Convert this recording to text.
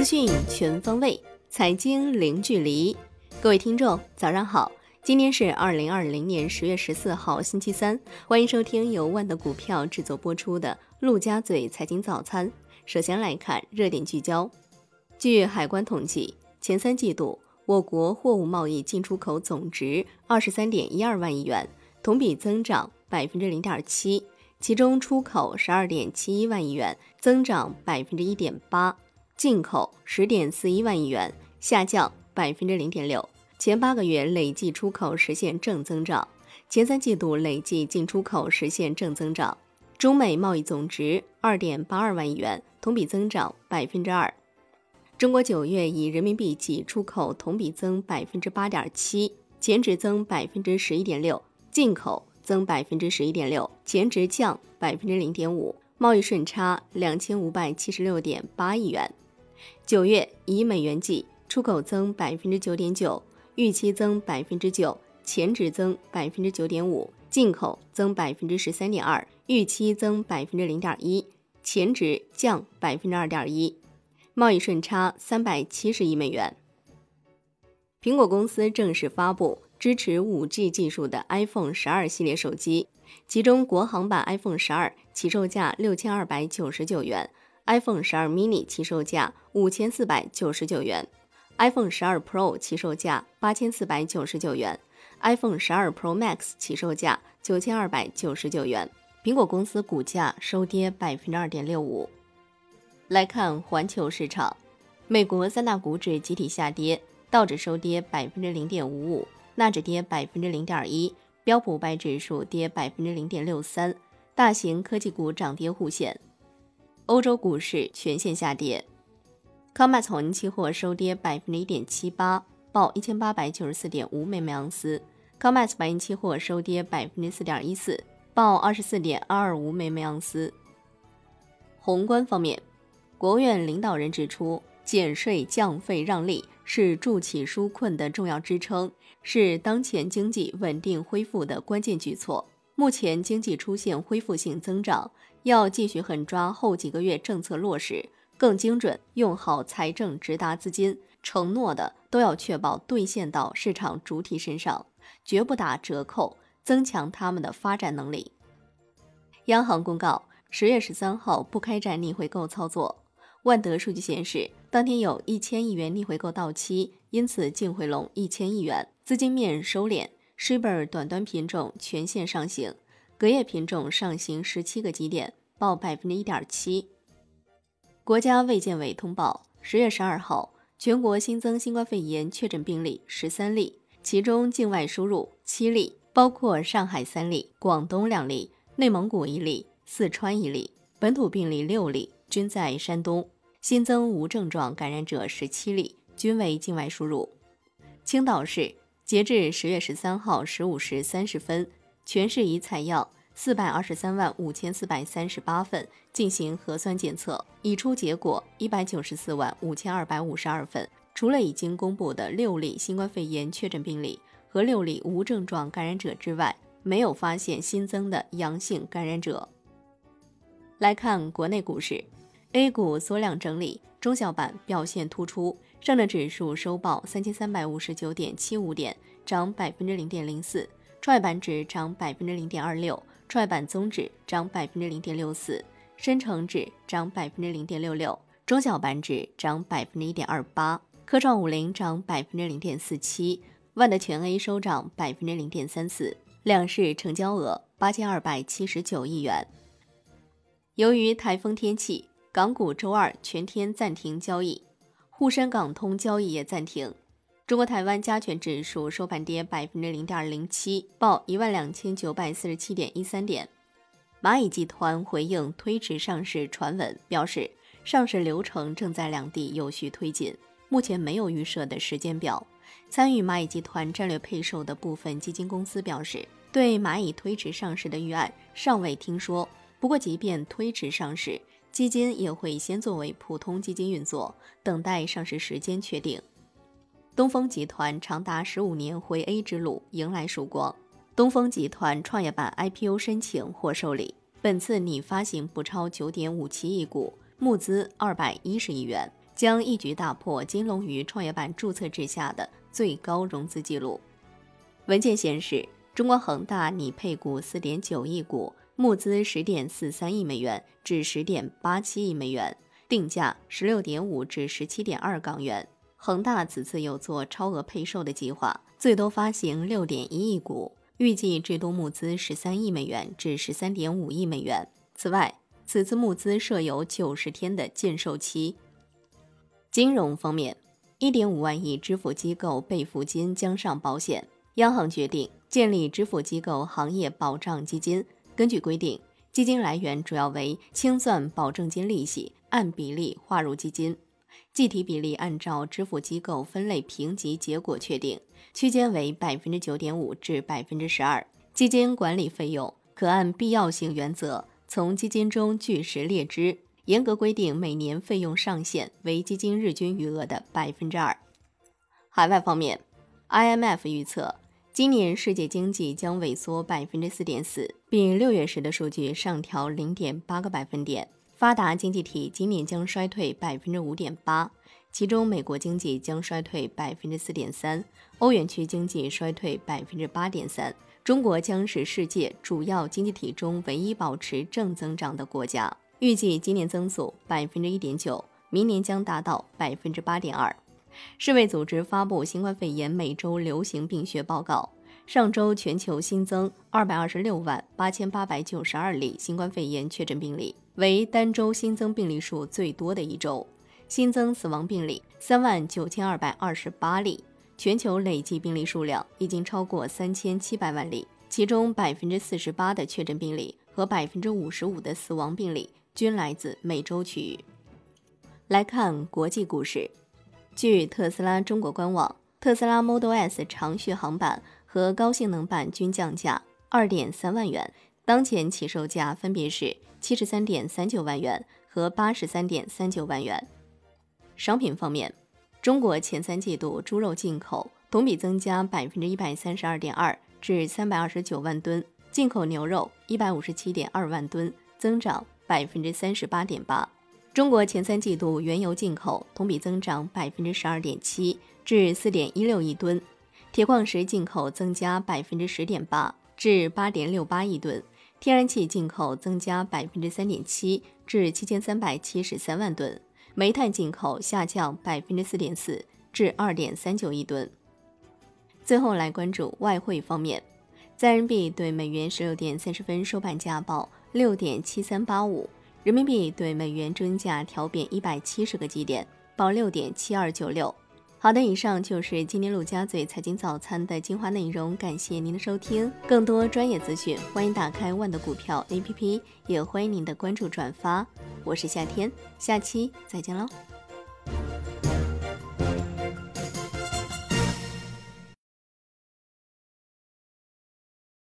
资讯全方位，财经零距离。各位听众，早上好！今天是二零二零年十月十四号，星期三。欢迎收听由万德股票制作播出的陆家嘴财经早餐。首先来看热点聚焦。据海关统计，前三季度我国货物贸易进出口总值二十三点一二万亿元，同比增长百分之零点七。其中出口十二点七一万亿元，增长百分之一点八；进口十点四一万亿元，下降百分之零点六。前八个月累计出口实现正增长，前三季度累计进出口实现正增长。中美贸易总值二点八二万亿元，同比增长百分之二。中国九月以人民币计出口同比增百分之八点七，前值增百分之十一点六，进口。增百分之十一点六，前值降百分之零点五，贸易顺差两千五百七十六点八亿元。九月以美元计，出口增百分之九点九，预期增百分之九，前值增百分之九点五，进口增百分之十三点二，预期增百分之零点一，前值降百分之二点一，贸易顺差三百七十亿美元。苹果公司正式发布。支持 5G 技术的 iPhone 十二系列手机，其中国行版 iPhone 十二起售价六千二百九十九元，iPhone 十二 mini 起售价五千四百九十九元，iPhone 十二 Pro 起售价八千四百九十九元，iPhone 十二 Pro Max 起售价九千二百九十九元。苹果公司股价收跌百分之二点六五。来看环球市场，美国三大股指集体下跌，道指收跌百分之零点五五。纳指跌百分之零点一，标普五百指数跌百分之零点六三，大型科技股涨跌互现。欧洲股市全线下跌，康麦草泥期货收跌百分之一点七八，报一千八百九十四点五美每盎司。康麦斯白银期货收跌百分之四点一四，报二十四点二二五美每盎司。宏观方面，国务院领导人指出，减税降费让利。是助企纾困的重要支撑，是当前经济稳定恢复的关键举措。目前经济出现恢复性增长，要继续狠抓后几个月政策落实，更精准用好财政直达资金，承诺的都要确保兑现到市场主体身上，绝不打折扣，增强他们的发展能力。央行公告，十月十三号不开展逆回购操作。万德数据显示，当天有一千亿元逆回购到期，因此净回笼一千亿元，资金面收敛。Shiba 短端品种全线上行，隔夜品种上行十七个基点，报百分之一点七。国家卫健委通报，十月十二号，全国新增新冠肺炎确诊病例十三例，其中境外输入七例，包括上海三例、广东两例、内蒙古一例、四川一例，本土病例六例。均在山东新增无症状感染者十七例，均为境外输入。青岛市截至十月十三号十五时三十分，全市已采样四百二十三万五千四百三十八份进行核酸检测，已出结果一百九十四万五千二百五十二份。除了已经公布的六例新冠肺炎确诊病例和六例无症状感染者之外，没有发现新增的阳性感染者。来看国内股市。A 股缩量整理，中小板表现突出。上证指数收报三千三百五十九点七五点，涨百分之零点零四；创业板指涨百分之零点二六，创业板综指涨百分之零点六四，深成指涨百分之零点六六，中小板指涨百分之一点二八，科创五零涨百分之零点四七，万德全 A 收涨百分之零点三四。两市成交额八千二百七十九亿元。由于台风天气。港股周二全天暂停交易，沪深港通交易也暂停。中国台湾加权指数收盘跌百分之零点零七，报一万两千九百四十七点一三点。蚂蚁集团回应推迟上市传闻，表示上市流程正在两地有序推进，目前没有预设的时间表。参与蚂蚁集团战略配售的部分基金公司表示，对蚂蚁推迟上市的预案尚未听说。不过，即便推迟上市，基金也会先作为普通基金运作，等待上市时间确定。东风集团长达十五年回 A 之路迎来曙光。东风集团创业板 IPO 申请获受理，本次拟发行不超九点五七亿股，募资二百一十亿元，将一举打破金龙鱼创业板注册制下的最高融资记录。文件显示，中国恒大拟配股四点九亿股，募资十点四三亿美元至十点八七亿美元，定价十六点五至十七点二港元。恒大此次有做超额配售的计划，最多发行六点一亿股，预计最多募资十三亿美元至十三点五亿美元。此外，此次募资设有九十天的禁售期。金融方面，一点五万亿支付机构备付金将上保险。央行决定建立支付机构行业保障基金。根据规定，基金来源主要为清算保证金利息，按比例划入基金，计提比例按照支付机构分类评级结果确定，区间为百分之九点五至百分之十二。基金管理费用可按必要性原则从基金中据实列支。严格规定，每年费用上限为基金日均余额的百分之二。海外方面，IMF 预测今年世界经济将萎缩百分之四点四，比六月时的数据上调零点八个百分点。发达经济体今年将衰退百分之五点八，其中美国经济将衰退百分之四点三，欧元区经济衰退百分之八点三，中国将是世界主要经济体中唯一保持正增长的国家。预计今年增速百分之一点九，明年将达到百分之八点二。世卫组织发布新冠肺炎每周流行病学报告，上周全球新增二百二十六万八千八百九十二例新冠肺炎确诊病例，为单周新增病例数最多的一周。新增死亡病例三万九千二百二十八例，全球累计病例数量已经超过三千七百万例，其中百分之四十八的确诊病例和百分之五十五的死亡病例。均来自美洲区域。来看国际故事，据特斯拉中国官网，特斯拉 Model S 长续航版和高性能版均降价二点三万元，当前起售价分别是七十三点三九万元和八十三点三九万元。商品方面，中国前三季度猪肉进口同比增加百分之一百三十二点二，至三百二十九万吨；进口牛肉一百五十七点二万吨，增长。百分之三十八点八，中国前三季度原油进口同比增长百分之十二点七，至四点一六亿吨；铁矿石进口增加百分之十点八，至八点六八亿吨；天然气进口增加百分之三点七，至七千三百七十三万吨；煤炭进口下降百分之四点四，至二点三九亿吨。最后来关注外汇方面，在人民币对美元十六点三十分收盘价报。六点七三八五人民币对美元中价调贬一百七十个基点，报六点七二九六。好的，以上就是今天陆家嘴财经早餐的精华内容，感谢您的收听。更多专业资讯，欢迎打开万的股票 APP，也欢迎您的关注转发。我是夏天，下期再见喽。